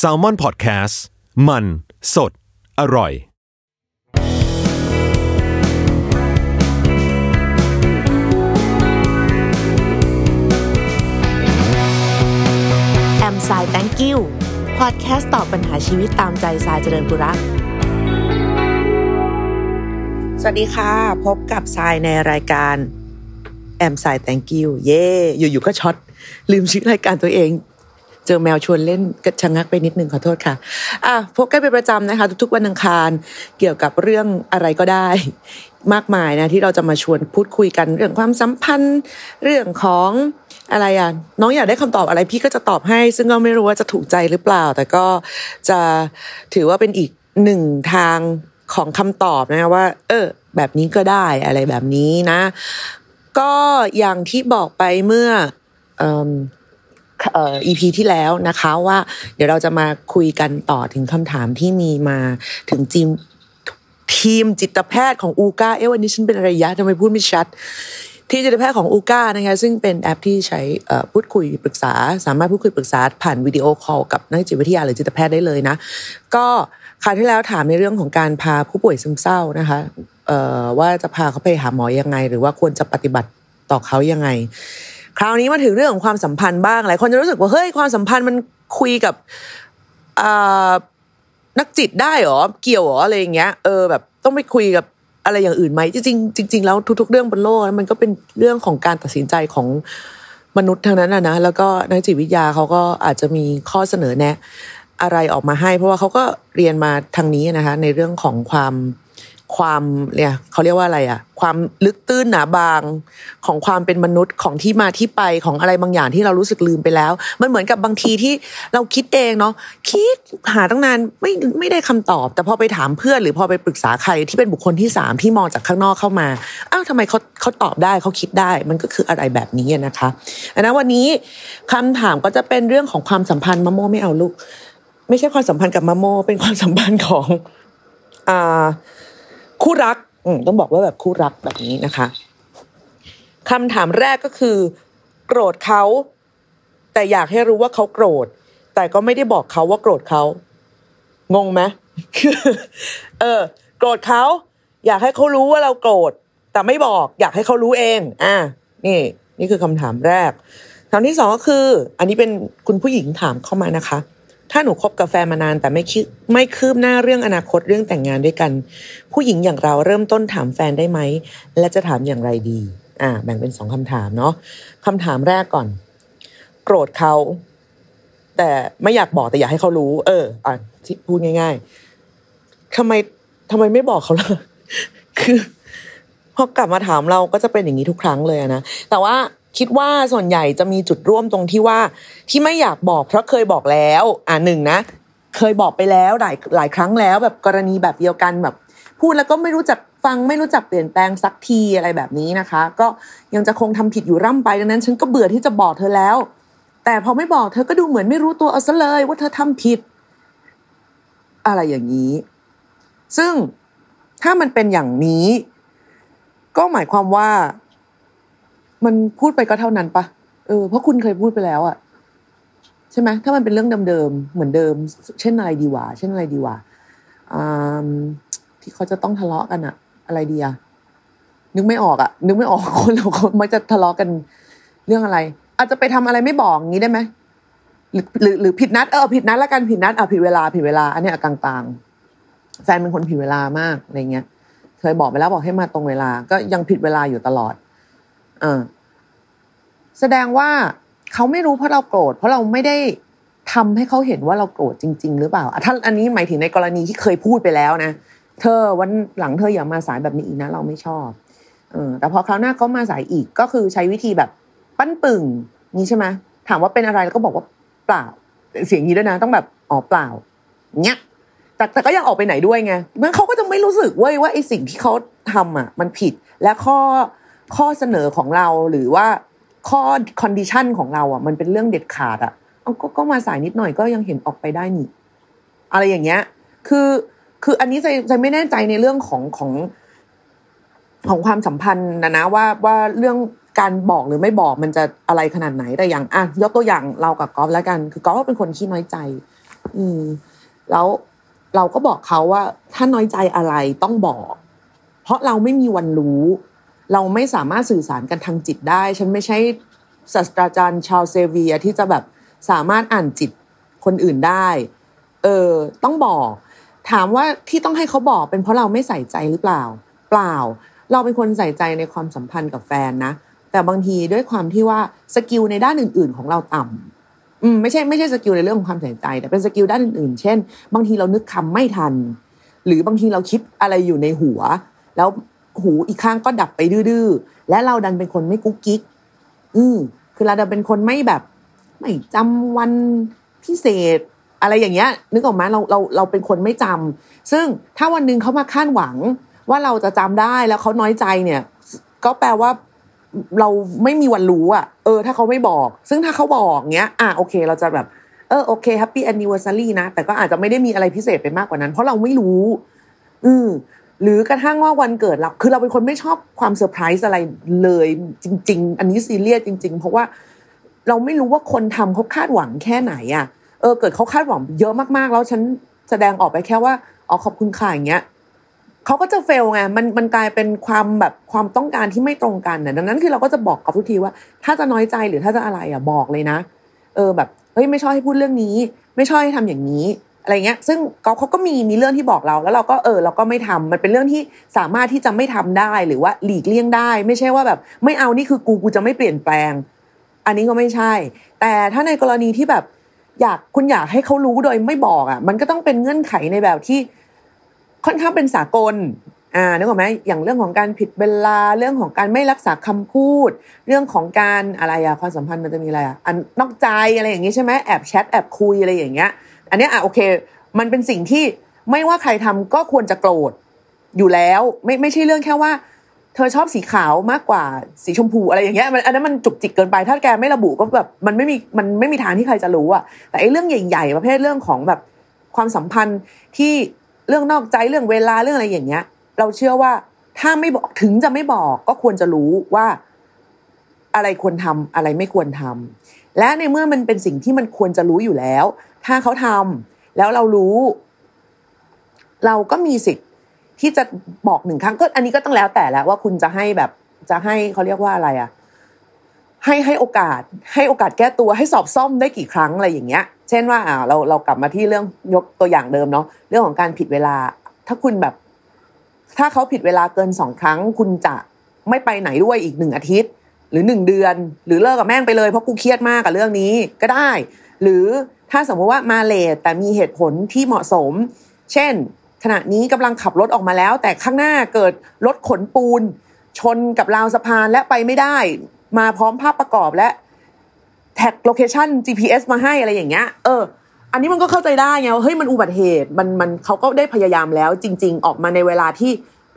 s a l ม o n PODCAST มัน สด อร่อย แอมไซแตงกิวพอดแคสต์ตอบปัญหาชีวิตตามใจสายเจริญบุรักสวัสดีค่ะ พบกับทรายในรายการแอมไซแตงกิวเย่อยู่ๆก็ช็อตลืมชื่อรายการตัวเอง เจอแมวชวนเล่นก็ชะงักไปนิดนึงขอโทษค่ะอะพบกันเป็นประจำนะคะ ทุกๆวันอังคารเกี่ยวกับเรื่องอะไรก็ได้ มากมายนะ ที่เราจะมาชวนพูดคุยกันเรื่องความสัมพันธ์เรื่องของอะไรอะน้องอยากได้คำตอบอะไรพี่ก็จะตอบให้ ซึ่งก็ไม่รู้ว่าจะถูกใจหรือเปล่า แต่ก็จะถือว่าเป็นอีกหนึ่งทางของคำตอบนะว่า เออ แบบนี้ก็ได้อะไรแบบนี้นะ ก็อย่างที่บอกไปเมื่อ อ่อเออ EP ที่แล้วนะคะว่า เดี๋ยวเราจะมาคุยกันต่อถึงคำถามที่มีมาถึงจิมทีมจิตแพทย์ของอูก้าเอ๊ะวันนี้ฉันเป็นอะไรยะทำไมพูดไม่ชัด ทีมจิตแพทย์ของอูก้านะคะซึ่งเป็นแอปที่ใช้อ่อพูดคุยปรึกษา สามารถพูดคุยปรึกษาผ่านวิดีโอคอลกับนักจิตวิทยาหรือจิตแพทย์ได้เลยนะ ก็คราวที่แล้วถามในเรื่องของการพาผู้ป่วยซึมเศร้านะคะเออว่าจะพาเขาไปหาหมอยังไง หรือว่าควรจะปฏิบัติต่อเขายังไง คราวนี้มาถึงเรื่องของความสัมพันธ์บ้างหลายคนจะรู้สึกว่าเฮ้ยความสัมพันธ์มันคุยกับนักจิตได้หรอเกี่ยวหรออะไรอย่างเงี้ยเออแบบต้องไปคุยกับอะไรอย่างอื่นไหมจริงจริงแล้วทุก ๆ เรื่องบนโลกมันก็เป็นเรื่องของการตัดสินใจของมนุษย์ทางนั้นนะนะแล้วก็นักจิตวิทยาเขาก็อาจจะมีข้อเสนอแนะ อะไรออกมาให้ เพราะว่าเขาก็เรียนมาทางนี้นะคะ ในเรื่องของความ ความเนี่ยเขาเรียกว่าอะไรอะความลึกตื้นหนาบางของความเป็นมนุษย์ของที่มาที่ไปของอะไรบางอย่างที่เรารู้สึกลืมไปแล้ว มันเหมือนกับบางทีที่เราคิดเองเนาะคิดหาตั้งนานไม่ไม่ได้คำตอบ แต่พอไปถามเพื่อนหรือพอไปปรึกษาใครที่เป็นบุคคลที่สามที่มองจากข้างนอกเข้ามาอ้าวทำไมเขาเขาตอบได้เขาคิดได้มันก็คืออะไรแบบนี้นะคะอันนั้นวันนี้คำถามก็จะเป็นเรื่องของความสัมพันธ์มะโมไม่เอาลูก ไม่ใช่ความสัมพันธ์กับมะโมเป็นความสัมพันธ์ของอ่า คู่รักอืต้องบอกว่าแบบคู่รักแบบนี้นะคะคำถามแรกก็คือ โกรธเขา แต่อยากให้รู้ว่าเขาโกรธ แต่ก็ไม่ได้บอกเขาว่าโกรธเขางงไหมเออ โกรธเขา อยากให้เขารู้ว่าเราโกรธ แต่ไม่บอก อยากให้เขารู้เอง อ่านี่ นี่คือคำถามแรกคำถามที่สองก็คือ อันนี้เป็นคุณผู้หญิงถามเข้ามานะคะ ถ้าหนูคบกับแฟนมานานแต่ไม่คิดไม่คืบหน้าเรื่องอนาคตเรื่องแต่งงานด้วยกัน ผู้หญิงอย่างเราเริ่มต้นถามแฟนได้ไหม และจะถามอย่างไรดี อ่า แบ่งเป็นสองคำถามเนาะคำถามแรกก่อน โกรธเขาแต่ไม่อยากบอกแต่อยากให้เขารู้ เออ อะพูดง่าย ๆทำไมทำไมไม่บอกเขาล่ะคือพอกลับมาถามเราก็จะเป็นอย่างนี้ทุกครั้งเลยนะแต่ว่า คิดว่าส่วนใหญ่จะมีจุดร่วมตรงที่ว่าที่ไม่อยากบอกเพราะเคยบอกแล้วอ่าหนึ่งนะ เคยบอกไปแล้วหลายหลายครั้งแล้วแบบกรณีแบบเดียวกันแบบ พูดแล้วก็ไม่รู้จักฟังไม่รู้จักเปลี่ยนแปลงสักทีอะไรแบบนี้นะคะ ก็ยังจะคงทำผิดอยู่ร่ำไปดังนั้น ฉันก็เบื่อที่จะบอกเธอแล้ว แต่พอไม่บอกเธอก็ดูเหมือนไม่รู้ตัวเอาซะเลย ว่าเธอทำผิด อะไรอย่างนี้ ซึ่งถ้ามันเป็นอย่างนี้ ก็หมายความว่า มันพูดไปก็เท่านั้นปะเออเพราะคุณเคยพูดไปแล้วอะใช่ไหมถ้ามันเป็นเรื่องเดิมๆเหมือนเดิม เช่นอะไรดีวะเช่นอะไรดีวะที่เขาจะต้องทะเลาะกันอะอะไรดีอะนึกไม่ออกอะนึกไม่ออกคนเราคนมักจะทะเลาะกันเรื่องอะไร อาจจะไปทำอะไรไม่บอกงี้ได้ไหมหรือหรือหรือผิดนัดเออผิดนัดล้วกันผิดนัดอะผิดเวลาผิดเวลาอันเนี้ยกลางๆแฟนเป็นคนผิดเวลามากอะไรเงี้ย เคยบอกไปแล้วบอกให้มาตรงเวลา ก็ยังผิดเวลาอยู่ตลอด เออ แสดงว่าเขาไม่รู้เพราะเราโกรธเพราะเราไม่ได้ทำให้เขาเห็นว่าเราโกรธจริง ๆ หรือเปล่าอะถ้าอันนี้หมายถึงในกรณีที่เคยพูดไปแล้วนะเธอวันหลังเธออย่ามาสายแบบนี้อีกนะ เราไม่ชอบ เออ แต่พอคราวหน้าเขามาสายอีกก็คือใช้วิธีแบบปั้นปึ่งนี้ใช่ไหมถามว่าเป็นอะไรแล้วก็บอกว่าเปล่า เสียงนี้ด้วยนะ ต้องแบบอ๋อเปล่าเนี้ยแต่แต่ก็ยังออกไปไหนด้วยไงมันเขาก็จะไม่รู้สึกเว้ยว่าไอ้สิ่งที่เขาทำอะ มันผิดและข้อ ข้อเสนอของเราหรือว่าข้อ condition ของเราอะมันเป็นเรื่องเด็ดขาดอะเอาก็ก็มาสายนิดหน่อยก็ยังเห็นออกไปได้นี่ อะไรอย่างเงี้ย คือคืออันนี้ใจใจไม่แน่ใจในเรื่องของของของความสัมพันธ์นะนะว่าว่าเรื่องการบอกหรือไม่บอกมันจะอะไรขนาดไหนแต่อย่างอะยกตัวอย่างเรากับกอล์ฟแล้วกัน คือกอล์ฟเป็นคนขี้น้อยใจ อืม แล้วเราก็บอกเขาว่า ถ้าน้อยใจอะไรต้องบอก เพราะเราไม่มีวันรู้ เราไม่สามารถสื่อสารกันทางจิตได้ ฉันไม่ใช่ศาสตราจารย์ชาวเซเวียที่จะแบบสามารถอ่านจิตคนอื่นได้ เออต้องบอก ถามว่าที่ต้องให้เขาบอกเป็นเพราะเราไม่ใส่ใจหรือเปล่า เปล่า เราเป็นคนใส่ใจในความสัมพันธ์กับแฟนนะ แต่บางทีด้วยความที่ว่า skill ในด้านอื่น ๆ ของเราต่ำอืมไม่ใช่ไม่ใช่ skill ในเรื่องของความใส่ใจ แต่เป็น skill ด้านอื่นๆ เช่น บางทีเรานึกคำไม่ทัน หรือบางทีเราคิดอะไรอยู่ในหัว แล้ว หูอีกข้างก็ดับไปดื้อๆและเราดันเป็นคนไม่กุ๊กกิ๊กอืมคือเราดันเป็นคนไม่แบบ ไม่จำวันพิเศษ อะไรอย่างเงี้ย นึกออกไหมเราเราเราเป็นคนไม่จำซึ่งถ้าวันหนึ่งเขามาคาดหวัง ว่าเราจะจำได้แล้วเขาน้อยใจเนี่ย ก็แปลว่าเราไม่มีวันรู้อะ เออ ถ้าเขาไม่บอก ซึ่งถ้าเขาบอกเงี้ย อะโอเค เราจะแบบ เออโอเค happy anniversary นะ แต่ก็อาจจะไม่ได้มีอะไรพิเศษไปมากกว่านั้น เพราะเราไม่รู้ อืม หรือกระทั่งว่าวันเกิดเราคือเราเป็นคนไม่ชอบความเซอร์ไพรส์อะไรเลยจริง ๆ อันนี้ซีเรียสจริง ๆ เพราะว่าเราไม่รู้ว่าคนทำเขาคาดหวังแค่ไหนอะเออเกิดเขาคาดหวังเยอะมากๆ แล้วฉันแสดงออกไปแค่ว่าอ๋อขอบคุณค่ะอย่างเงี้ยเขาก็จะเฟลไงมันมันกลายเป็นความแบบความต้องการที่ไม่ตรงกันน่ะดังนั้นคือเราก็จะบอกกับทุกทีว่า ถ้าจะน้อยใจหรือถ้าจะอะไรอะบอกเลยนะ เออแบบเฮ้ยไม่ชอบให้พูดเรื่องนี้ ไม่ชอบให้ทำอย่างนี้ อะไรเงี้ย ซึ่งเขาเขาก็มีมีเรื่องที่บอกเรา แล้วเราก็เออเราก็ไม่ทำมันเป็นเรื่องที่สามารถที่จะไม่ทำได้หรือว่าหลีกเลี่ยงได้ ไม่ใช่ว่าแบบ ไม่เอานี่คือกูกูจะไม่เปลี่ยนแปลง อันนี้ก็ไม่ใช่ แต่ถ้าในกรณีที่แบบอยากคุณอยากให้เขารู้โดยไม่บอกอะ มันก็ต้องเป็นเงื่อนไขในแบบที่ค่อนข้างเป็นสากลอ่านึกออกไหมอย่างเรื่องของการผิดเวลาเรื่องของการไม่รักษาคำพูด เรื่องของการอะไรอะความสัมพันธ์มันจะมีอะไรอะอันนอกใจอะไรอย่างงี้ใช่ไหมแอบแชทแอบคุยอะไรอย่างเงี้ย อันนี้อะโอเค มันเป็นสิ่งที่ไม่ว่าใครทำก็ควรจะโกรธอยู่แล้ว ไม่ไม่ใช่เรื่องแค่ว่า เธอชอบสีขาวมากกว่าสีชมพูอะไรอย่างเงี้ยมันอันนั้นมันจุกจิกเกินไปถ้าแกไม่ระบุก็แบบมันไม่มีมันไม่มีทางที่ใครจะรู้อะแต่ไอ้เรื่องใหญ่ๆประเภทเรื่องของแบบความสัมพันธ์ที่เรื่องนอกใจเรื่องเวลาเรื่องอะไรอย่างเงี้ย เราเชื่อว่าถ้าไม่บอกถึงจะไม่บอกก็ควรจะรู้ว่า อะไรควรทำอะไรไม่ควรทำและในเมื่อมันเป็นสิ่งที่มันควรจะรู้อยู่แล้ว ถ้าเขาทำแล้วเรารู้ เราก็มีสิทธิ์ที่จะบอกหนึ่งครั้งก็ อันนี้ก็ต้องแล้วแต่แล้วว่าคุณจะให้แบบจะให้เขาเรียกว่าอะไรอะให้ให้โอกาส ให้โอกาสแก้ตัวให้สอบซ่อมได้กี่ครั้งอะไรอย่างเงี้ย เช่นว่าอ่าเราเรากลับมาที่เรื่องยกตัวอย่างเดิมเนาะเรื่องของการผิดเวลา ถ้าคุณแบบ ถ้าเขาผิดเวลาเกินสองครั้ง คุณจะไม่ไปไหนด้วยอีกหนึ่งอาทิตย์ หรือหนึ่งเดือน หรือเลิกกับแม่งไปเลยเพราะกูเครียดมากกับเรื่องนี้ก็ได้ หรือ ถ้าสมมติว่ามาเลทแต่มีเหตุผลที่เหมาะสม เช่น ขณะนี้กำลังขับรถออกมาแล้ว แต่ข้างหน้าเกิดรถขนปูน ชนกับราวสะพานและไปไม่ได้ มาพร้อมภาพประกอบและแท็กโลเคชัน GPS มาให้อะไรอย่างเงี้ย เออ อันนี้มันก็เข้าใจได้ไงว่าเฮ้ยมันอุบัติเหตุมันมันเขาก็ได้พยายามแล้ว จริง ๆ ออกมาในเวลาที่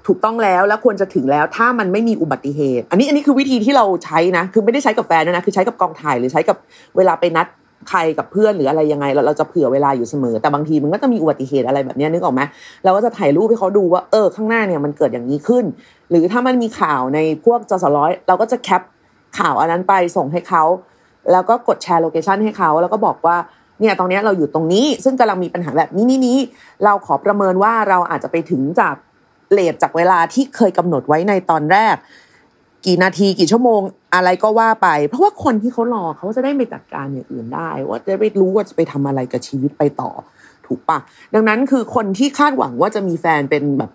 ถูกต้องแล้วและควรจะถึงแล้วถ้ามันไม่มีอุบัติเหตุ อันนี้อันนี้คือวิธีที่เราใช้นะ คือไม่ได้ใช้กับแฟนนะคือใช้กับกองถ่ายหรือใช้กับเวลาไปนัด ใครกับเพื่อนหรืออะไรยังไงเราเราจะเผื่อเวลาอยู่เสมอ แต่บางทีมันก็จะมีอุบัติเหตุอะไรแบบนี้นึกออกไหมเราก็จะถ่ายรูปให้เขาดูว่าเออข้างหน้าเนี่ยมันเกิดอย่างนี้ขึ้น หรือถ้ามันมีข่าวในพวกจสร้อยเราก็จะแคปข่าวอันนั้นไปส่งให้เขาแล้วก็กดแชร์โลเคชันให้เขาแล้วก็บอกว่าเนี่ยตอนนี้เราอยู่ตรงนี้ ซึ่งกำลังมีปัญหาแบบนี้นี้นี้เราขอประเมินว่าเราอาจจะไปถึงจากเลทจากเวลาที่เคยกำหนดไว้ในตอนแรก กี่นาทีกี่ชั่วโมงอะไรก็ว่าไป เพราะว่าคนที่เขารอเขาจะได้ไปจัดการอย่างอื่นได้ ว่าจะไปรู้ว่าจะไปทำอะไรกับชีวิตไปต่อ ถูกปะดังนั้นคือคนที่คาดหวังว่าจะมีแฟนเป็นแบบ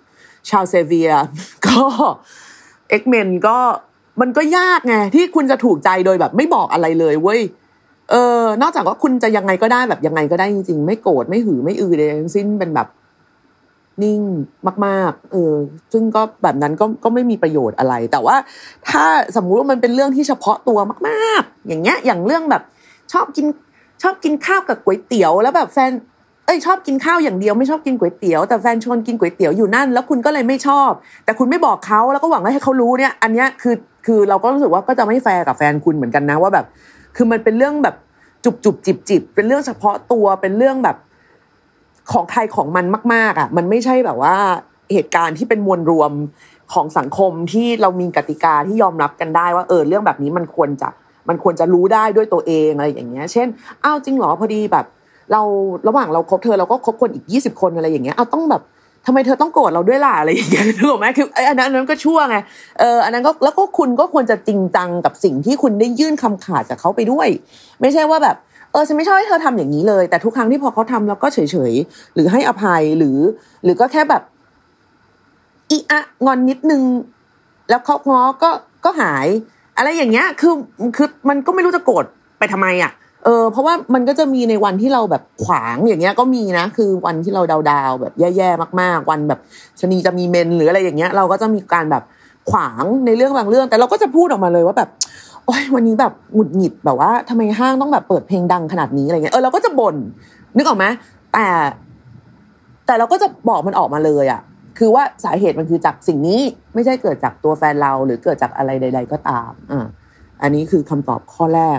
ชาวเซเวียก็เอ็กเมนก็มันก็ยากไงที่คุณจะถูกใจโดยแบบไม่บอกอะไรเลยเว้ยเออนอกจากว่าคุณจะยังไงก็ได้แบบยังไงก็ได้จริงๆ ไม่โกรธไม่หือไม่อือเลยทั้งสิ้นเป็นแบบ นิ่งมากๆ เออ ซึ่งก็แบบนั้นก็ก็ไม่มีประโยชน์อะไร แต่ว่าถ้าสมมุติว่ามันเป็นเรื่องที่เฉพาะตัวมากๆ อย่างเงี้ย อย่างเรื่องแบบชอบกินชอบกินข้าวกับก๋วยเตี๋ยวแล้วแบบแฟนเอ้ยชอบกินข้าวอย่างเดียวไม่ชอบกินก๋วยเตี๋ยวแต่แฟนชวนกินก๋วยเตี๋ยวอยู่นั่น แล้วคุณก็เลยไม่ชอบ แต่คุณไม่บอกเขาแล้วก็หวังว่าให้เขารู้เนี่ย อันเนี้ยคือคือเราก็รู้สึกว่าก็จะไม่แฟร์กับแฟนคุณเหมือนกันนะว่าแบบ คือมันเป็นเรื่องแบบจุบจุบจิบจิบเป็นเรื่องเฉพาะตัวเป็นเรื่องแบบ ของใครของมันมาก ๆ อะ มันไม่ใช่แบบว่าเหตุการณ์ที่เป็นมวลรวมของสังคมที่เรามีกติกาที่ยอมรับกันได้ว่าเออเรื่องแบบนี้มันควรจะมันควรจะรู้ได้ด้วยตัวเองอะไรอย่างเงี้ย เช่นอ้าวจริงเหรอพอดีแบบ เราระหว่างเราคบเธอเราก็คบคนอีกยี่สิบคนอะไรอย่างเงี้ยเอาต้องแบบทำไมเธอต้องโกรธเราด้วยล่ะอะไรอย่างเงี้ยถูกไหมคือไอ้อันนั้นอันนั้นก็ชั่วไงเอออันนั้นก็แล้วก็คุณก็ควรจะจริงจังกับสิ่งที่คุณได้ยื่นคำขาดจากเขาไปด้วย ไม่ใช่ว่าแบบ เออฉันไม่ชอบให้เธอทำอย่างนี้เลย แต่ทุกครั้งที่พอเขาทำเราก็เฉยๆหรือให้อภัยหรือ หรือก็แค่แบบอีอะงอนนิดนึง แล้วเขาง้อก็ก็หาย อะไรอย่างเงี้ย คือคือมันก็ไม่รู้จะโกรธไปทำไมอะเออเพราะว่ามันก็จะมีในวันที่เราแบบขวางอย่างเงี้ยก็มีนะ คือวันที่เราดาวๆแบบแย่ๆมากๆ วันแบบชนีจะมีเมนหรืออะไรอย่างเงี้ย เราก็จะมีการแบบขวางในเรื่องบางเรื่อง แต่เราก็จะพูดออกมาเลยว่าแบบ อ้ยวันนี้แบบหงุดหงิดแบบว่าทำไมห้างต้องแบบเปิดเพลงดังขนาดนี้อะไรเงี้ยเออเราก็จะบ่นนึกออกไหมแต่ แต่เราก็จะบอกมันออกมาเลยอะคือว่าสาเหตุมันคือจากสิ่งนี้ไม่ใช่เกิดจากตัวแฟนเราหรือเกิดจากอะไรใด ๆ ก็ตามอ่าอันนี้คือคำตอบข้อแรก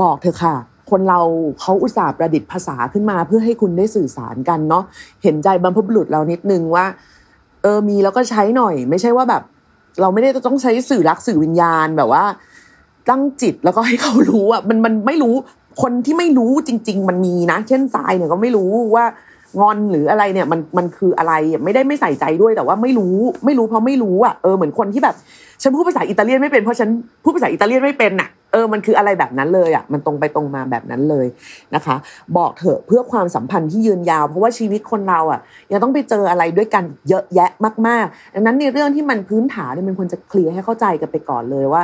บอกเถอค่ะ คนเราเขาอุตส่าห์ประดิษฐ์ภาษาขึ้นมาเพื่อให้คุณได้สื่อสารกันเนาะเห็นใจบรรพบุรุษเรานิดนึงว่า เออมีแล้วก็ใช้หน่อย ไม่ใช่ว่าแบบ เราไม่ได้ต้องใช้สื่อรักสื่อวิญญาณแบบว่า ตั้งจิตแล้วก็ให้เขารู้อะมันมันไม่รู้คนที่ไม่รู้จริง ๆ มันมีนะ เช่นทรายเนี่ยก็ไม่รู้ว่างอนหรืออะไรเนี่ยมันมันคืออะไรไม่ได้ไม่ใส่ใจด้วยแต่ว่าไม่รู้ ไม่รู้เพราะไม่รู้อะเออเหมือนคนที่แบบฉันพูดภาษาอิตาเลียนไม่เป็นเพราะฉันพูดภาษาอิตาเลียนไม่เป็นอะเออมันคืออะไรแบบนั้นเลยอะมันตรงไปตรงมาแบบนั้นเลยนะคะ บอกเถอะเพื่อความสัมพันธ์ที่ยืนยาว เพราะว่าชีวิตคนเราอะยังต้องไปเจออะไรด้วยกันเยอะแยะมากๆดังนั้นในเรื่องที่มันพื้นฐานเนี่ยมันควรจะเคลียร์ให้เข้าใจกันไปก่อนเลยว่า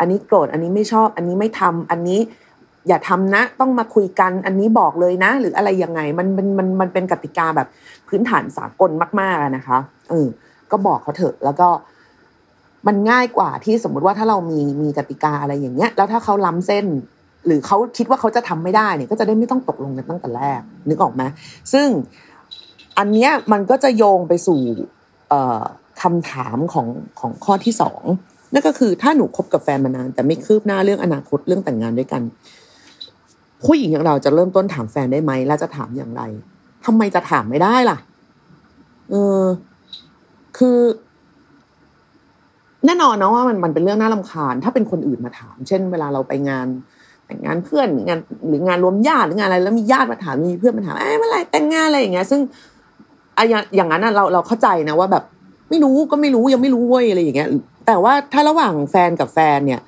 อันนี้โกรธอันนี้ไม่ชอบ อันนี้ไม่ทำอันนี้อย่าทำนะ ต้องมาคุยกัน อันนี้บอกเลยนะ หรืออะไรยังไง มันมันมันมันเป็นกติกาแบบพื้นฐานสากลมากๆนะคะ เออ ก็บอกเขาเถอะ แล้วก็มันง่ายกว่าที่สมมุติว่าถ้าเรามีมีกติกาอะไรอย่างเงี้ย แล้วถ้าเขาล้ำเส้น หรือเขาคิดว่าเขาจะทำไม่ได้เนี่ยก็จะได้ไม่ต้องตกลงกันตั้งแต่แรก นึกออกไหมซึ่งอันเนี้ยมันก็จะโยงไปสู่เออคำถามของของข้อที่สอง นั่นก็คือถ้าหนูคบกับแฟนมานาน แต่ไม่คืบหน้าเรื่องอนาคตเรื่องแต่งงานด้วยกัน ผู้หญิงอย่างเราจะเริ่มต้นถามแฟนได้ไหมแล้วจะถามอย่างไรทำไมจะถามไม่ได้ล่ะ เออ คือ แน่นอนนะว่ามันมันเป็นเรื่องน่าลำคาญ ถ้าเป็นคนอื่นมาถาม เช่น เวลาเราไปงานแต่งงานเพื่อนงานหรืองานรวมญาติหรืองานอะไร แล้วมีญาติมาถามมีเพื่อนมาถามเอ้เมื่อไรแต่งงานอะไรอย่างเงี้ย ซึ่งอะอย่างอย่างนั้นเราเราเข้าใจนะว่าแบบ ไม่รู้ก็ไม่รู้ยังไม่รู้เว้ยอะไรอย่างเงี้ย แต่ว่าถ้าระหว่างแฟนกับแฟนเนี่ย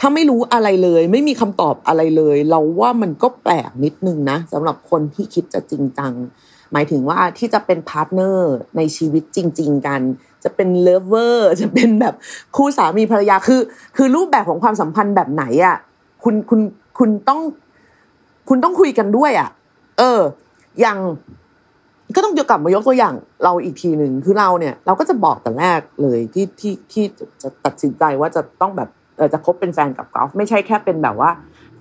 ถ้าไม่รู้อะไรเลย ไม่มีคำตอบอะไรเลย เราว่ามันก็แปลกนิดนึงนะสำหรับคนที่คิดจะจริงจัง หมายถึงว่าที่จะเป็น partner ในชีวิตจริง ๆ กัน จะเป็น lover จะเป็นแบบคู่สามีภรรยาคือ คือรูปแบบของความสัมพันธ์แบบไหนอะคุณคุณคุณต้อง คุณต้องคุยกันด้วยอะ เออ อย่าง ก็ต้องกลับมายกตัวอย่างเราอีกทีหนึ่งคือเราเนี่ย เราก็จะบอกแต่แรกเลยที่ที่ที่จะตัดสินใจว่าจะต้องแบบเออจะคบเป็นแฟนกับกอล์ฟไม่ใช่แค่เป็นแบบว่า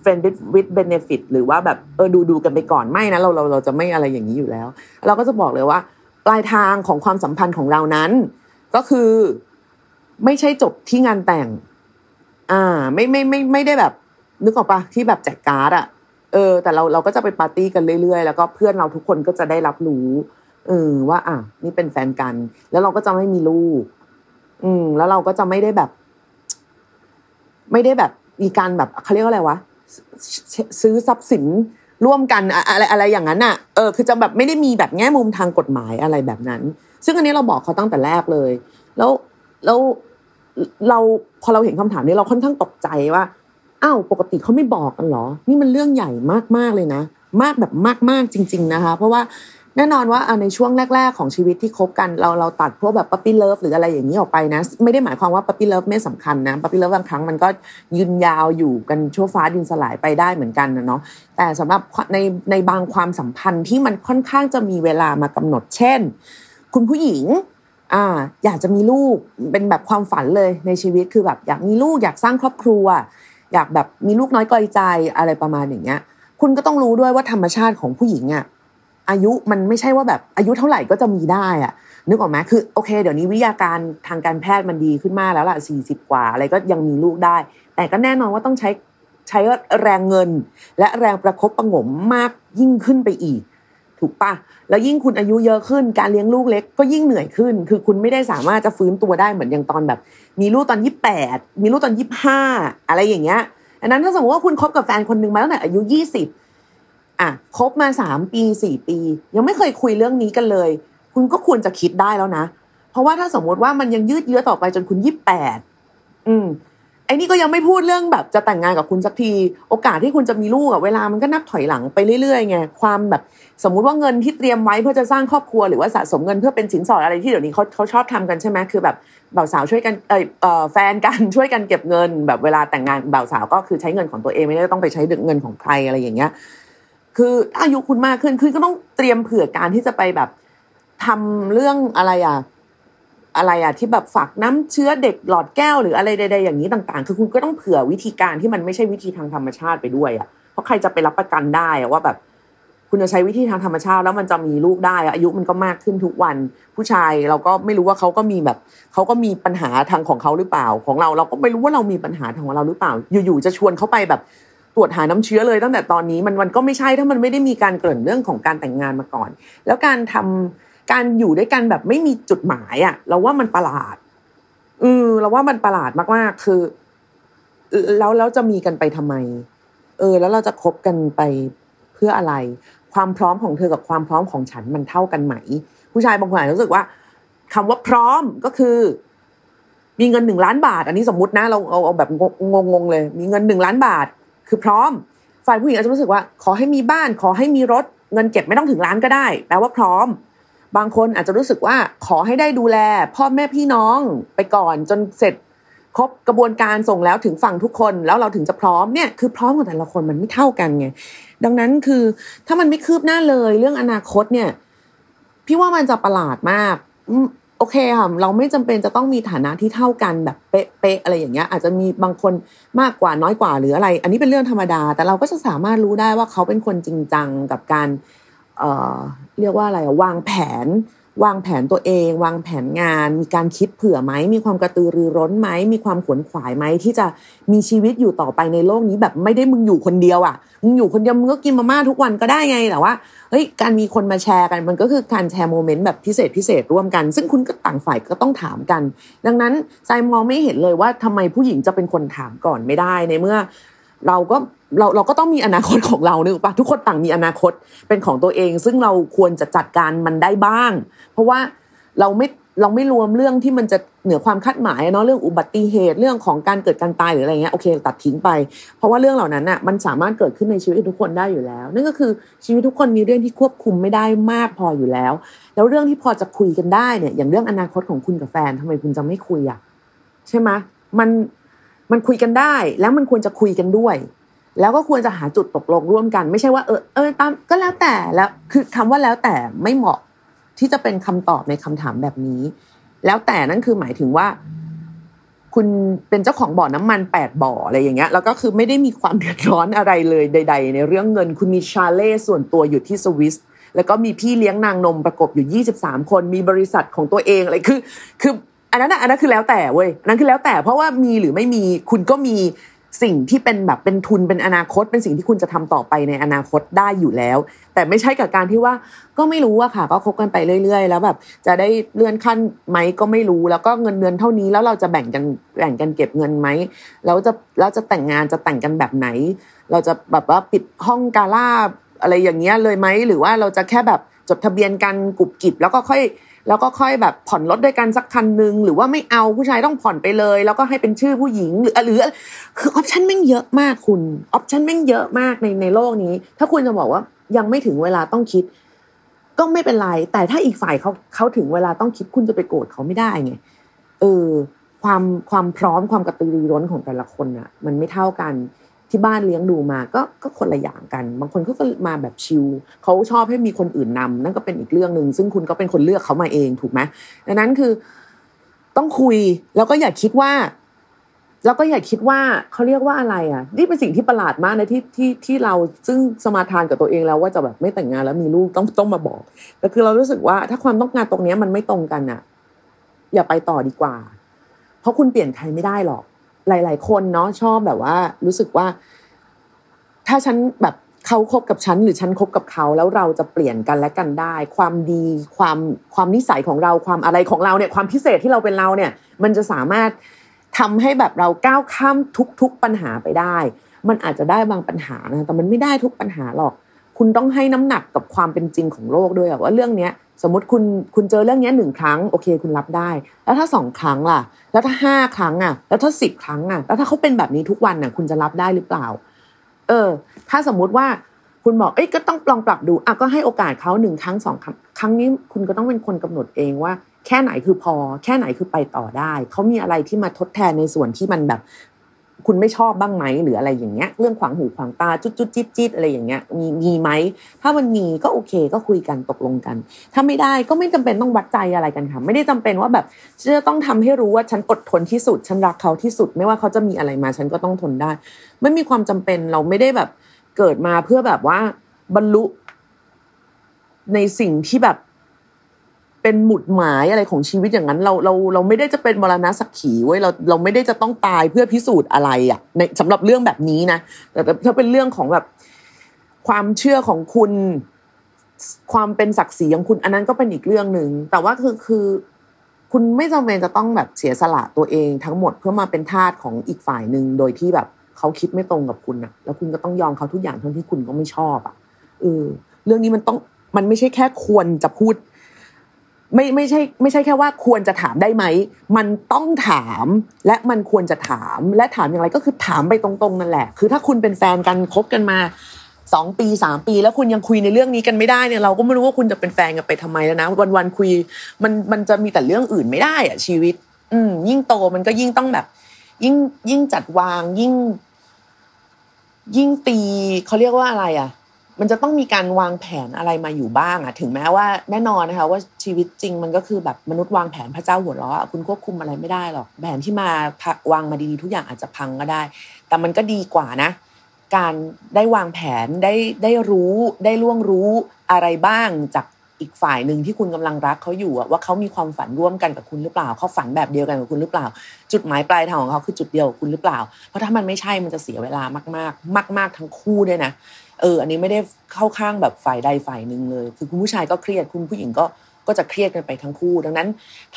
friend with with benefit หรือว่าแบบเออดูดูกันไปก่อนไม่นะเราเราเราจะไม่อะไรอย่างนี้อยู่แล้ว เราก็จะบอกเลยว่า ปลายทางของความสัมพันธ์ของเรานั้น ก็คือไม่ใช่จบที่งานแต่ง อ่า ไม่ไม่ไม่ไม่ได้แบบ นึกออกปะที่แบบแจกการ์ดอะ ออ แต่เราเราก็จะไปปาร์ตี้กันเรื่อยๆ แล้วก็เพื่อนเราทุกคนก็จะได้รับรู้เออว่าอะนี่เป็นแฟนกัน แล้วเราก็จะไม่มีลูก อืม แล้วเราก็จะไม่ได้แบบ ไม่ได้แบบมีการแบบเขาเรียกว่าอะไรวะซื้อทรัพย์สินร่วมกันอะอะไรอะไรอย่างนั้นอะเออคือจะแบบไม่ได้มีแบบแง่มุมทางกฎหมายอะไรแบบนั้น ซึ่งอันนี้เราบอกเขาตั้งแต่แรกเลย แล้วแล้วเราพอเราเห็นคำถามนี้เราค่อนข้างตกใจว่า อ้าวปกติเขาไม่บอกกันเหรอ นี่มันเรื่องใหญ่มากๆเลยนะ มากแบบมากๆจริง ๆนะคะ เพราะว่าแน่นอนว่าในช่วงแรก ๆ ของชีวิตที่คบกันเราเราตัดพวกแบบ puppy love หรืออะไรอย่างนี้ออกไปนะ ไม่ได้หมายความว่า puppy love ไม่สำคัญนะ puppy love บางครั้งมันก็ยืนยาวอยู่กันชั่วฟ้าดินสลายไปได้เหมือนกันนะเนาะแต่สำหรับในในบางความสัมพันธ์ที่มันค่อนข้างจะมีเวลามากำหนด เช่น คุณผู้หญิงอ่าอยากจะมีลูกเป็นแบบความฝันเลยในชีวิตคือแบบอยากมีลูกอยากสร้างครอบครัว อยากแบบมีลูกน้อยกอยใจอะไรประมาณอย่างเงี้ย คุณก็ต้องรู้ด้วยว่าธรรมชาติของผู้หญิงอะอายุมันไม่ใช่ว่าแบบอายุเท่าไหร่ก็จะมีได้อะนึกออกไหมคือโอเค เดี๋ยวนี้วิทยาการทางการแพทย์มันดีขึ้นมากแล้วล่ะสี่สิบกว่า อะไรก็ยังมีลูกได้ แต่ก็แน่นอนว่าต้องใช้ใช้แรงเงิน และแรงประคบประงมมากยิ่งขึ้นไปอีก ถูกปะแล้วยิ่งคุณอายุเยอะขึ้นการเลี้ยงลูกเล็กก็ยิ่งเหนื่อยขึ้น คือคุณไม่ได้สามารถจะฟื้นตัวได้เหมือนอย่างตอนแบบ มีลูกตอนยี่แปดมีลูกตอนยี่ห้าอะไรอย่างเงี้ยอันนั้นถ้าสมมติว่าคุณคบกับแฟนคนหนึ่งมาตั้งแต่อายุยี่สิบอะคบมาสามปีสี่ปี ยังไม่เคยคุยเรื่องนี้กันเลย คุณก็ควรจะคิดได้แล้วนะ เพราะว่าถ้าสมมติว่ามันยังยืดเยื้อต่อไปจนคุณยี่แปดอืม ไอ้นี่ก็ยังไม่พูดเรื่องแบบจะแต่งงานกับคุณสักที โอกาสที่คุณจะมีลูกอะเวลามันก็นับถอยหลังไปเรื่อยๆไงความแบบสมมุติว่าเงินที่เตรียมไว้เพื่อจะสร้างครอบครัวหรือว่าสะสมเงินเพื่อเป็นสินสอดอะไรที่เดี๋ยวนี้เขาเขาชอบทำกันใช่ไหมคือแบบบ่าวสาวช่วยกันเออแฟนกันช่วยกันเก็บเงิน แบบเวลาแต่งงานบ่าวสาวก็คือใช้เงินของตัวเองไม่ได้ต้องไปใช้เงินของใครอะไรอย่างเงี้ย คืออายุคุณมากขึ้นคุณก็ต้องเตรียมเผื่อการที่จะไปแบบทำเรื่องอะไรอะ อะไรอะที่แบบฝักน้ำเชื้อเด็กหลอดแก้วหรืออะไรใดๆอย่างนี้ต่าง ๆ คือคุณก็ต้องเผื่อวิธีการที่มันไม่ใช่วิธีทางธรรมชาติไปด้วยอะเพราะใครจะไปรับประกันได้อะว่าแบบคุณจะใช้วิธีทางธรรมชาติแล้วมันจะมีลูกได้ อายุมันก็มากขึ้นทุกวัน ผู้ชายเราก็ไม่รู้ว่าเขาก็มีแบบเขาก็มีปัญหาทางของเขาหรือเปล่าของเราเราก็ไม่รู้ว่าเรามีปัญหาทางของเราหรือเปล่า อยู่ๆจะชวนเขาไปแบบตรวจหาน้ำเชื้อเลยตั้งแต่ตอนนี้มันมันก็ไม่ใช่ถ้ามันไม่ได้มีการเกริ่นเรื่องของการแต่งงานมาก่อน แล้วการทำ การอยู่ด้วยกันแบบไม่มีจุดหมายอะเราว่ามันประหลาด อือเราว่ามันประหลาดมากๆ คือแล้วแล้วจะมีกันไปทำไม เออ แล้วเราจะคบกันไปเพื่ออะไร ความพร้อมของเธอกับความพร้อมของฉันมันเท่ากันไหม ผู้ชายบางคนอาจจะรู้สึกว่าคำว่าพร้อมก็คือ มีเงินหนึ่งล้านบาท อันนี้สมมตินะเราเอาเอาแบบงงๆเลย มีเงินหนึ่งล้านบาท คือพร้อม ฝ่ายผู้หญิงอาจจะรู้สึกว่า ขอให้มีบ้าน ขอให้มีรถ เงินเก็บไม่ต้องถึงล้านก็ได้แปลว่าพร้อม บางคนอาจจะรู้สึกว่าขอให้ได้ดูแล พ่อแม่พี่น้องไปก่อนจนเสร็จครบกระบวนการส่งแล้วถึงฝั่งทุกคนแล้วเราถึงจะพร้อมเนี่ยคือพร้อมของแต่ละคนมันไม่เท่ากันไงดังนั้นคือถ้ามันไม่คืบหน้าเลยเรื่องอนาคตเนี่ย พี่ว่ามันจะประหลาดมากโอเคค่ะเราไม่จำเป็นจะต้องมีฐานะที่เท่ากันแบบเป๊ะๆอะไรอย่างเงี้ย อาจจะมีบางคนมากกว่าน้อยกว่าหรืออะไร อันนี้เป็นเรื่องธรรมดา แต่เราก็จะสามารถรู้ได้ว่าเขาเป็นคนจริงจังกับการ เรียกว่าอะไรวางแผน วางแผนตัวเอง วางแผนงาน มีการคิดเผื่อไหม มีความกระตือรือร้นไหม มีความขวนขวายไหมที่จะมีชีวิตอยู่ต่อไปในโลกนี้แบบไม่ได้มึงอยู่คนเดียวอะมึงอยู่คนเดียวมึงก็กินมาม่าทุกวันก็ได้ไงแต่ว่าเฮ้ยการมีคนมาแชร์กันมันก็คือการแชร์โมเมนต์แบบพิเศษพิเศษร่วมกัน ซึ่งคุณก็ต่างฝ่ายก็ต้องถามกัน ดังนั้นใจมองไม่เห็นเลยว่าทำไมผู้หญิงจะเป็นคนถามก่อนไม่ได้ในเมื่อ เราก็เราเราก็ต้องมีอนาคตของเราเนอะปะทุกคนต่างมีอนาคตเป็นของตัวเอง ซึ่งเราควรจะจัดการมันได้บ้าง เพราะว่าเราไม่เราไม่รวมเรื่องที่มันจะเหนือความคาดหมายเนาะเรื่องอุบัติเหตุเรื่องของการเกิดการตายหรืออะไรเงี้ยโอเคตัดทิ้งไป เพราะว่าเรื่องเหล่านั้นอะมันสามารถเกิดขึ้นในชีวิตทุกคนได้อยู่แล้ว นั่นก็คือชีวิตทุกคนมีเรื่องที่ควบคุมไม่ได้มากพออยู่แล้ว แล้วเรื่องที่พอจะคุยกันได้เนี่ยอย่างเรื่องอนาคตของคุณกับแฟนทำไมคุณจะไม่คุยอะใช่ไหมมัน มันคุยกันได้ แล้วมันควรจะคุยกันด้วย แล้วก็ควรจะหาจุดตกลงร่วมกัน ไม่ใช่ว่าเออเออตามก็แล้วแต่แล้วคือคำว่าแล้วแต่ไม่เหมาะที่จะเป็นคำตอบในคำถามแบบนี้ แล้วแต่นั่นคือหมายถึงว่า คุณเป็นเจ้าของบ่อน้ำมันแปดบ่ออะไรอย่างเงี้ยแล้วก็คือไม่ได้มีความเดือดร้อนอะไรเลยใด ๆ ในเรื่องเงิน คุณมีชาเล่ส่วนตัวอยู่ที่สวิสแล้วก็มีพี่เลี้ยงนางนมประกบอยู่ 23 คน มีบริษัทของตัวเองอะไรคือ คือ อันนั้นอันนั้นคือแล้วแต่เว้ยนั้นคือแล้วแต่เพราะว่ามีหรือไม่มีคุณก็มีสิ่งที่เป็นแบบเป็นทุนเป็นอนาคต เป็นสิ่งที่คุณจะทำต่อไปในอนาคตได้อยู่แล้ว แต่ไม่ใช่กับการที่ว่าก็ไม่รู้อะค่ะ ก็คบกันไปเรื่อย ๆ แล้วแบบจะได้เลื่อนขั้นไหมก็ไม่รู้ แล้วก็เงินเดือนเท่านี้แล้วเราจะแบ่งกันแบ่งกันเก็บเงินไหมแล้วจะแล้วจะแต่งงานจะแต่งกันแบบไหน เราจะแบบว่าปิดห้องกาล่าอะไรอย่างเงี้ยเลยไหมหรือว่าเราจะแค่แบบจดทะเบียนกันกุบกิบแล้วก็ค่อย แล้วก็ค่อยแบบผ่อนรถด้วยกันสักคันหนึ่งหรือว่าไม่เอาผู้ชายต้องผ่อนไปเลย แล้วก็ให้เป็นชื่อผู้หญิงหรือหรือคือออปชันแม่งเยอะมากคุณออปชันแม่งเยอะมากในในโลกนี้ ถ้าคุณจะบอกว่ายังไม่ถึงเวลาต้องคิด ก็ไม่เป็นไร แต่ถ้าอีกฝ่ายเขาเขาถึงเวลาต้องคิดคุณจะไปโกรธเขาไม่ได้ไงเออ ความความพร้อมความกระตือรือร้นของแต่ละคนอะมันไม่เท่ากัน ที่บ้านเลี้ยงดูมาก็ก็คนละอย่างกัน บางคนเขาก็มาแบบชิลเขาชอบให้มีคนอื่นนำนั่นก็เป็นอีกเรื่องหนึ่งซึ่งคุณก็เป็นคนเลือกเขามาเองถูกไหมดังนั้นคือต้องคุยแล้วก็อย่าคิดว่า แล้วก็อย่าคิดว่าเขาเรียกว่าอะไรอะ นี่เป็นสิ่งที่ประหลาดมากนะที่ที่ที่เราซึ่งสมาทานกับตัวเองแล้วว่าจะแบบไม่แต่งงานแล้วมีลูกต้องต้องมาบอกแต่คือเรารู้สึกว่า ถ้าความต้องการตรงนี้มันไม่ตรงกันอะ อย่าไปต่อดีกว่า เพราะคุณเปลี่ยนใครไม่ได้หรอก หลาย ๆ คนเนาะชอบแบบว่า รู้สึกว่า ถ้าฉันแบบเขาคบกับฉันหรือฉันคบกับเขาแล้วเราจะเปลี่ยนกันและกันได้ ความดีความความนิสัยของเราความอะไรของเราเนี่ย ความพิเศษที่เราเป็นเราเนี่ย มันจะสามารถทำให้แบบเราก้าวข้ามทุก ๆปัญหาไปได้ มันอาจจะได้บางปัญหานะแต่มันไม่ได้ทุกปัญหาหรอก คุณต้องให้น้ำหนักกับความเป็นจริงของโลกด้วยว่าเรื่องเนี้ย สมมติคุณคุณเจอเรื่องนี้หนึ่งครั้งโอเคคุณรับได้ แล้วถ้าสองครั้งล่ะ แล้วถ้าห้าครั้งอะ แล้วถ้าสิบครั้งอะ แล้วถ้าเขาเป็นแบบนี้ทุกวันอะ คุณจะรับได้หรือเปล่า เออ ถ้าสมมุติว่าคุณบอกเอ้ยก็ต้องลองปรับดูอะก็ให้โอกาสเขาหนึ่งครั้งสองครั้งครั้งนี้คุณก็ต้องเป็นคนกำหนดเองว่า แค่ไหนคือพอ แค่ไหนคือไปต่อได้เขามีอะไรที่มาทดแทนในส่วนที่มันแบบ คุณไม่ชอบบ้างไหมหรืออะไรอย่างเงี้ยเรื่องขวางหูขวางตาจุดจุดจิตจิตอะไรอย่างเงี้ยมีมีไหมถ้ามันมีก็โอเคก็คุยกันตกลงกัน ถ้าไม่ได้ก็ไม่จำเป็นต้องวัดใจอะไรกันค่ะไม่ได้จำเป็นว่าแบบจะต้องทำให้รู้ว่าฉันอดทนที่สุด ฉันรักเขาที่สุด ไม่ว่าเขาจะมีอะไรมาฉันก็ต้องทนได้ไม่มีความจำเป็นเราไม่ได้แบบเกิดมาเพื่อแบบว่าบรรลุในสิ่งที่แบบ เป็นหมุดหมายอะไรของชีวิตอย่างนั้น เราเราเราไม่ได้จะเป็นมรณะสักขีไว้ยเราเราไม่ได้จะต้องตายเพื่อพิสูจน์อะไรอะในสำหรับเรื่องแบบนี้นะแต่ถ้าเป็นเรื่องของแบบความเชื่อของคุณความเป็นศักดิ์ศรีของคุณอันนั้นก็เป็นอีกเรื่องหนึ่งแต่ว่าคือคือ คุณไม่จำเป็นจะต้องแบบเสียสละตัวเองทั้งหมดเพื่อมาเป็นทาสของอีกฝ่ายหนึ่งโดยที่แบบเขาคิดไม่ตรงกับคุณอะแล้วคุณก็ต้องยอมเขาทุกอย่างทั้งที่คุณก็ไม่ชอบอะเออเรื่องนี้มันต้องมันไม่ใช่แค่ควรจะพูด ไม่ไม่ใช่ไม่ใช่แค่ว่าควรจะถามได้ไหม มันต้องถามและมันควรจะถามและถามอย่างไรก็คือถามไปตรงๆนั่นแหละ คือถ้าคุณเป็นแฟนกันคบกันมาสองปีสามปี แล้วคุณยังคุยในเรื่องนี้กันไม่ได้เนี่ยเราก็ไม่รู้ว่าคุณจะเป็นแฟนกันไปทำไมแล้วนะ วันวันคุยมันมันจะมีแต่เรื่องอื่นไม่ได้อะชีวิต อืมยิ่งโตมันก็ยิ่งต้องแบบ ยิ่งยิ่งจัดวางยิ่ง ยิ่งตีเขาเรียกว่าอะไรอะ มันจะต้องมีการวางแผนอะไรมาอยู่บ้างอะถึงแม้ว่าแน่นอนนะคะว่าชีวิตจริงมันก็คือแบบมนุษย์วางแผนพระเจ้าหัวเราะคุณควบคุมอะไรไม่ได้หรอกแผนที่มาวางมาดีๆทุกอย่างอาจจะพังก็ได้ แต่มันก็ดีกว่านะ การได้วางแผนได้ได้รู้ได้ล่วงรู้อะไรบ้างจากอีกฝ่ายหนึ่งที่คุณกำลังรักเขาอยู่ว่าเขามีความฝันร่วมกันกับคุณหรือเปล่าเขาฝันแบบเดียวกันกับคุณหรือเปล่า จุดหมายปลายทางของเขาคือจุดเดียวกับคุณหรือเปล่า เพราะถ้ามันไม่ใช่มันจะเสียเวลามากๆ มาก ๆ ทั้งคู่ด้วยนะ เออ อันนี้ไม่ได้เข้าข้างแบบฝ่ายใดฝ่ายหนึ่งเลย คือคุณผู้ชายก็เครียดคุณผู้หญิงก็ก็จะเครียดกันไปทั้งคู่ ดังนั้น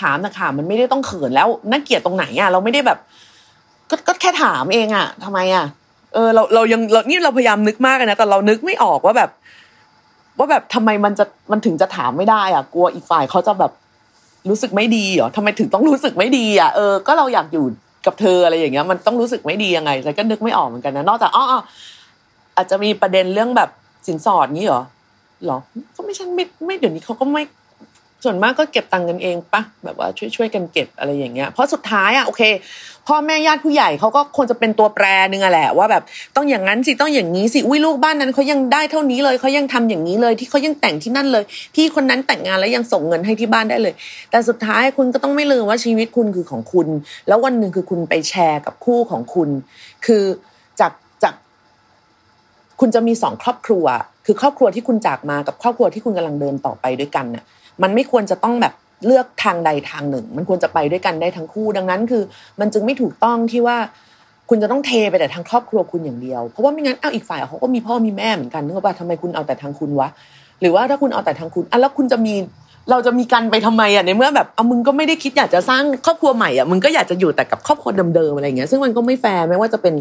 ถามนะค่ะมันไม่ได้ต้องเขินแล้วน่าเกลียดตรงไหนอะเราไม่ได้แบบ ก็ก็แค่ถามเองอะทำไมอะเออเราเรายังเรานี่เราพยายามนึกมากนะแต่เรานึกไม่ออกว่าแบบ ว่าแบบทำไมมันจะมันถึงจะถามไม่ได้อะ กลัวอีกฝ่ายเขาจะแบบรู้สึกไม่ดีเหรอทำไมถึงต้องรู้สึกไม่ดีอะเออก็เราอยากอยู่กับเธออะไรอย่างเงี้ย มันต้องรู้สึกไม่ดียังไงแต่ก็นึกไม่ออกเหมือนกันนะนอกจากอ๋อ อาจจะมีประเด็นเรื่องแบบสินสอดนี้เหรอหรอ ก็ไม่ใช่ไม่ไม่เดี๋ยวนี้เขาก็ไม่ส่วนมากก็เก็บตังค์กันเองปะแบบว่าช่วยช่วยกันเก็บอะไรอย่างเงี้ยเพราะสุดท้ายอะโอเค พ่อแม่ญาติผู้ใหญ่เขาก็ควรจะเป็นตัวแปรนึงอะแหละว่าแบบต้องอย่างนั้นสิต้องอย่างนี้สิอุ้ยลูกบ้านนั้นเขายังได้เท่านี้เลยเขายังทำอย่างนี้เลยที่เขายังแต่งที่นั่นเลย พี่คนนั้นแต่งงานแล้วยังส่งเงินให้ที่บ้านได้เลย แต่สุดท้ายคุณก็ต้องไม่ลืมว่าชีวิตคุณคือของคุณ แล้ววันหนึ่งคือคุณไปแชร์กับคู่ของคุณ คือ คุณจะมีสองครอบครัว คือครอบครัวที่คุณจากมากับครอบครัวที่คุณกำลังเดินต่อไปด้วยกันน่ะมันไม่ควรจะต้องแบบเลือกทางใดทางหนึ่ง มันควรจะไปด้วยกันได้ทั้งคู่ ดังนั้นคือ มันจึงไม่ถูกต้องที่ว่าคุณจะต้องเทไปแต่ทางครอบครัวคุณอย่างเดียว เพราะว่าไม่งั้นเอาอีกฝ่ายเขาก็มีพ่อมีแม่เหมือนกันนึกว่าทำไมคุณเอาแต่ทางคุณวะ หรือว่าถ้าคุณเอาแต่ทางคุณอะแล้วคุณจะมีเราจะมีกันไปทำไมอะในเมื่อแบบเอามึงก็ไม่ได้คิดอยากจะสร้างครอบครัวใหม่อะมึงก็อยากจะอยู่แต่กับครอบครัวเดิมๆอะไรอย่างเงี้ยซึ่งมันก็ไม่แฟร์ไม่ว่าจะเป็น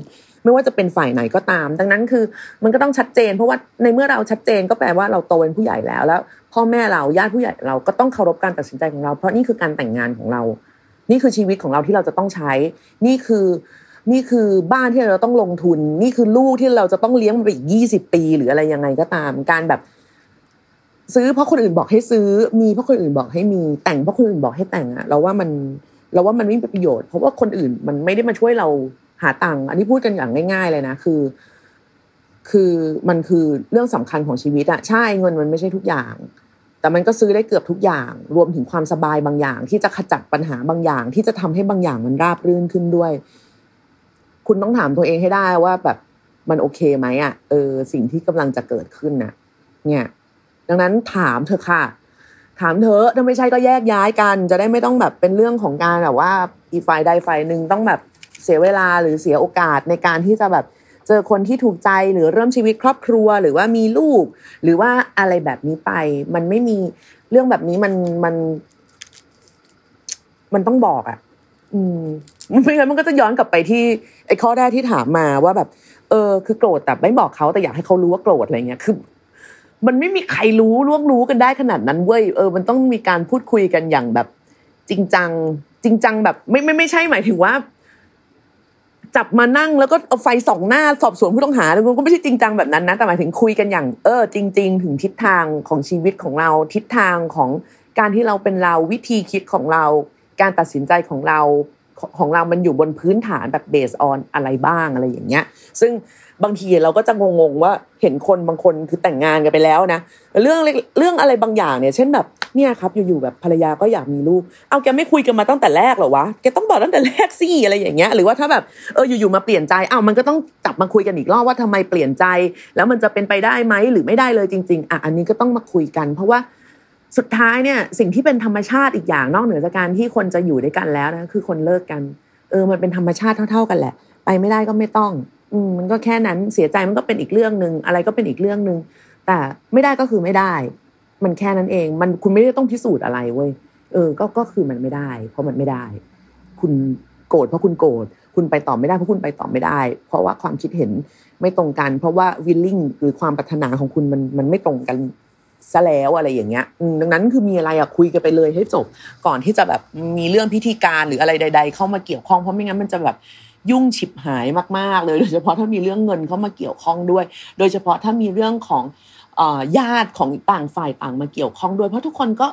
ไม่ว่าจะเป็นฝ่ายไหนก็ตาม ดังนั้นคือมันก็ต้องชัดเจน เพราะว่าในเมื่อเราชัดเจนก็แปลว่าเราโตเป็นผู้ใหญ่แล้วแล้ว พ่อแม่เราญาติผู้ใหญ่เราก็ต้องเคารพการตัดสินใจของเรา เพราะนี่คือการแต่งงานของเรา นี่คือชีวิตของเราที่เราจะต้องใช้ นี่คือนี่คือบ้านที่เราต้องลงทุน นี่คือลูกที่เราจะต้องเลี้ยงมันไปอีกยี่สิบปี หรืออะไรยังไงก็ตาม การแบบ ซื้อเพราะคนอื่นบอกให้ซื้อ มีเพราะคนอื่นบอกให้มีแต่งเพราะคนอื่นบอกให้แต่งอะเราว่ามันเราว่ามันไม่มีประโยชน์เพราะว่าคนอื่นมันไม่ได้มาช่วยเรา หาตังค์อันนี้พูดกันอย่างง่าย ๆ เลยนะคือ คือมันคือเรื่องสำคัญของชีวิตอะใช่เงินมันไม่ใช่ทุกอย่าง แต่มันก็ซื้อได้เกือบทุกอย่าง รวมถึงความสบายบางอย่าง ที่จะขจัดปัญหาบางอย่าง ที่จะทำให้บางอย่างมันราบรื่นขึ้นด้วย คุณต้องถามตัวเองให้ได้ว่าแบบมันโอเคไหมอะเออสิ่งที่กำลังจะเกิดขึ้นน่ะ เนี่ย ดังนั้นถามเธอค่ะถามเธอถ้าไม่ใช่ก็แยกย้ายกัน จะได้ไม่ต้องแบบเป็นเรื่องของการแบบว่า อีฝ่ายใดฝ่ายหนึ่งต้องแบบ เสียเวลาหรือเสียโอกาสในการที่จะแบบเจอคนที่ถูกใจหรือเริ่มชีวิตครอบครัวหรือว่ามีลูก หรือว่าอะไรแบบนี้ไป มันไม่มีเรื่องแบบนี้มันมัน มันต้องบอกอะ่ะ อืมไม่งั้นมันก็จะย้อนกลับไปที่ไอ้ข้อแรกที่ถามมาว่าแบบ เออ คือโกรธแต่ไม่บอกเขาแต่อยากให้เขารู้ว่าโกรธอะไรเงี้ยคือมันไม่มีใครรู้ล่วงรู้กันได้ขนาดนั้นเว้ยเออมันต้องมีการพูดคุยกันอย่างแบบ จริงจัง จริงจังแบบ ไม่ไม่ไม่ใช่หมายถึงว่า จับมานั่งแล้วก็เอาไฟส่องหน้าสอบสวนผู้ต้องหาแล้วก็ไม่ใช่จริงจังแบบนั้นนะแต่หมายถึงคุยกันอย่างเออจริง ๆ ถึงทิศทางของชีวิตของเราทิศทางของการที่เราเป็นเราวิธีคิดของเรา การตัดสินใจของเราของเรามันอยู่บนพื้นฐานแบบเบสออนอะไรบ้างอะไรอย่างเงี้ย ซึ่งบางทีเราก็จะงงๆว่าเห็นคนบางคนคือแต่งงานกันไปแล้วนะเรื่องเรื่องอะไรบางอย่างเนี่ย เช่นแบบ เนี่ยครับอยู่ๆแบบภรรยาก็อยากมีลูก เอาแกไม่คุยกันมาตั้งแต่แรกหรอวะแกต้องบอกตั้งแต่แรกสิอะไรอย่างเงี้ย หรือว่าถ้าแบบเอออยู่ๆมาเปลี่ยนใจอ้าวมันก็ต้องจับมาคุยกันอีกรอบว่าทำไมเปลี่ยนใจ แล้วมันจะเป็นไปได้ไหมหรือไม่ได้เลยจริง ๆอะอันนี้ก็ต้องมาคุยกัน เพราะว่าสุดท้ายเนี่ยสิ่งที่เป็นธรรมชาติอีกอย่างนอกเหนือจากการที่คนจะอยู่ด้วยกันแล้วนะคือคนเลิกกันเออมันเป็นธรรมชาติเท่า ๆกันแหละ ไปไม่ได้ก็ไม่ต้อง อืมมันก็แค่นั้นเสียใจมันก็เป็นอีกเรื่องหนึ่งอะไรก็เป็นอีกเรื่องหนึ่งแต่ไม่ได้ก็คือไม่ได้ มันแค่นั้นเอง มันคุณไม่ได้ต้องพิสูจน์อะไรเว้ยเออก็ก็คือมันไม่ได้ เพราะมันไม่ได้ คุณโกรธเพราะคุณโกรธคุณไปต่อไม่ได้เพราะคุณไปต่อไม่ได้ เพราะว่าความคิดเห็นไม่ตรงกัน เพราะว่าวิลลิ่งหรือความปรารถนาของคุณมันมันไม่ตรงกันซะแล้วอะไรอย่างเงี้ยดังนั้นคือมีอะไรอะคุยกันไปเลยให้จบ ก่อนที่จะแบบมีเรื่องพิธีการหรืออะไรใด ๆ เข้ามาเกี่ยวข้องเพราะไม่งั้นมันจะแบบยุ่งฉิบหายมากๆเลย โดยเฉพาะถ้ามีเรื่องเงินเข้ามาเกี่ยวข้องด้วย โดยเฉพาะถ้ามีเรื่องของ ญาติของต่างฝ่ายต่างมาเกี่ยวข้องด้วยเพราะทุกคนก็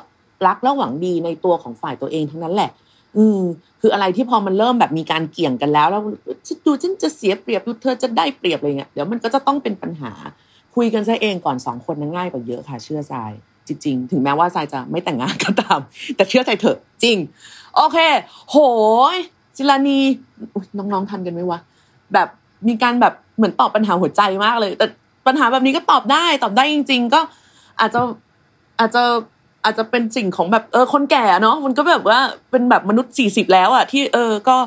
รักและหวังดีในตัวของฝ่ายตัวเองทั้งนั้นแหละ อืม คืออะไรที่พอมันเริ่มแบบมีการเกี่ยงกันแล้ว แล้วดูฉันจะเสียเปรียบดูเธอจะได้เปรียบอะไรเงี้ยเดี๋ยวมันก็จะต้องเป็นปัญหา คุยกันซะเองก่อนสองคนนั้นง่ายกว่าเยอะค่ะ เชื่อใจจริง ๆ ถึงแม้ว่าทรายจะไม่แต่งงานก็ตาม แต่เชื่อใจเถอะจริง โอเค โหยจิลานีน้องๆทันกันไหมวะแบบมีการแบบเหมือนตอบปัญหาหัวใจมากเลย แต่ ปัญหาแบบนี้ก็ตอบได้ ตอบได้จริง ๆ ก็อาจจะอาจจะอาจจะเป็นสิ่งของแบบเออคนแก่เนาะมันก็แบบว่าเป็นแบบมนุษย์สี่สิบแล้วอะที่เออก็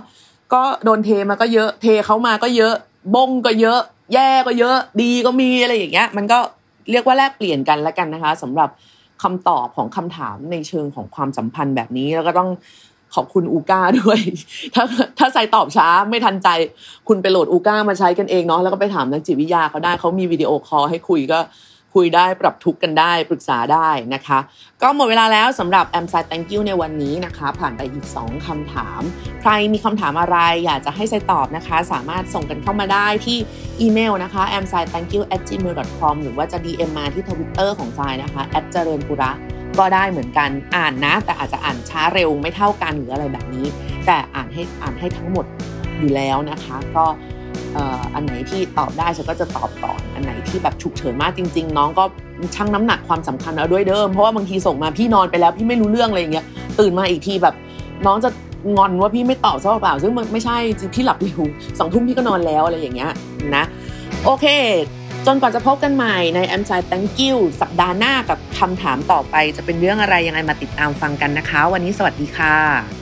ก็โดนเทมาก็เยอะ เทเขามาก็เยอะ บงก็เยอะ แย่ก็เยอะ ดีก็มีอะไรอย่างเงี้ย มันก็เรียกว่าแลกเปลี่ยนกันแล้วกันนะคะสำหรับคำตอบของคำถามในเชิงของความสัมพันธ์แบบนี้แล้วก็ต้อง ขอบคุณอูก้าด้วย ถ้าถ้าใส่ตอบช้าไม่ทันใจ คุณไปโหลดอูก้ามาใช้กันเองเนาะแล้วก็ไปถามนักจิตวิทยาเขาได้เขามีวิดีโอคอลให้คุยก็คุยได้ปรับทุกข์กันได้ปรึกษาได้นะคะ ก็หมดเวลาแล้วสำหรับแอมไซ thank you ในวันนี้นะคะ ผ่านไปอีก2คำถาม ใครมีคำถามอะไรอยากจะให้ไซตอบนะคะ สามารถส่งกันเข้ามาได้ที่อีเมลนะคะ a m s i thank you at gmail com หรือว่าจะ DM มาที่ทวิตเตอร์ของทรายนะคะแอเจริญปุระ ก็ได้เหมือนกันอ่านนะ แต่อาจจะอ่านช้าเร็วไม่เท่ากันหรืออะไรแบบนี้ แต่อ่านให้อ่านให้ทั้งหมดอยู่แล้วนะคะ ก็อันไหนที่ตอบได้ฉันก็จะตอบก่อนอันไหนที่แบบฉุกเฉินมากจริง ๆ น้องก็ชั่งน้ำหนักความสำคัญเอาด้วยเดิมเพราะว่าบางทีส่งมาพี่นอนไปแล้วพี่ไม่รู้เรื่องอะไรอย่างเงี้ยตื่นมาอีกทีแบบน้องจะงอนว่าพี่ไม่ตอบซะเปล่าซึ่งมันไม่ใช่พี่หลับเร็วสองทุ่มพี่ก็นอนแล้วอะไรอย่างเงี้ยนะ โอเค จนกว่าจะพบกันใหม่ในแอมไซ thank you สัปดาห์หน้ากับคำถามต่อไปจะเป็นเรื่องอะไรยังไงมาติดตามฟังกันนะคะ วันนี้สวัสดีค่ะ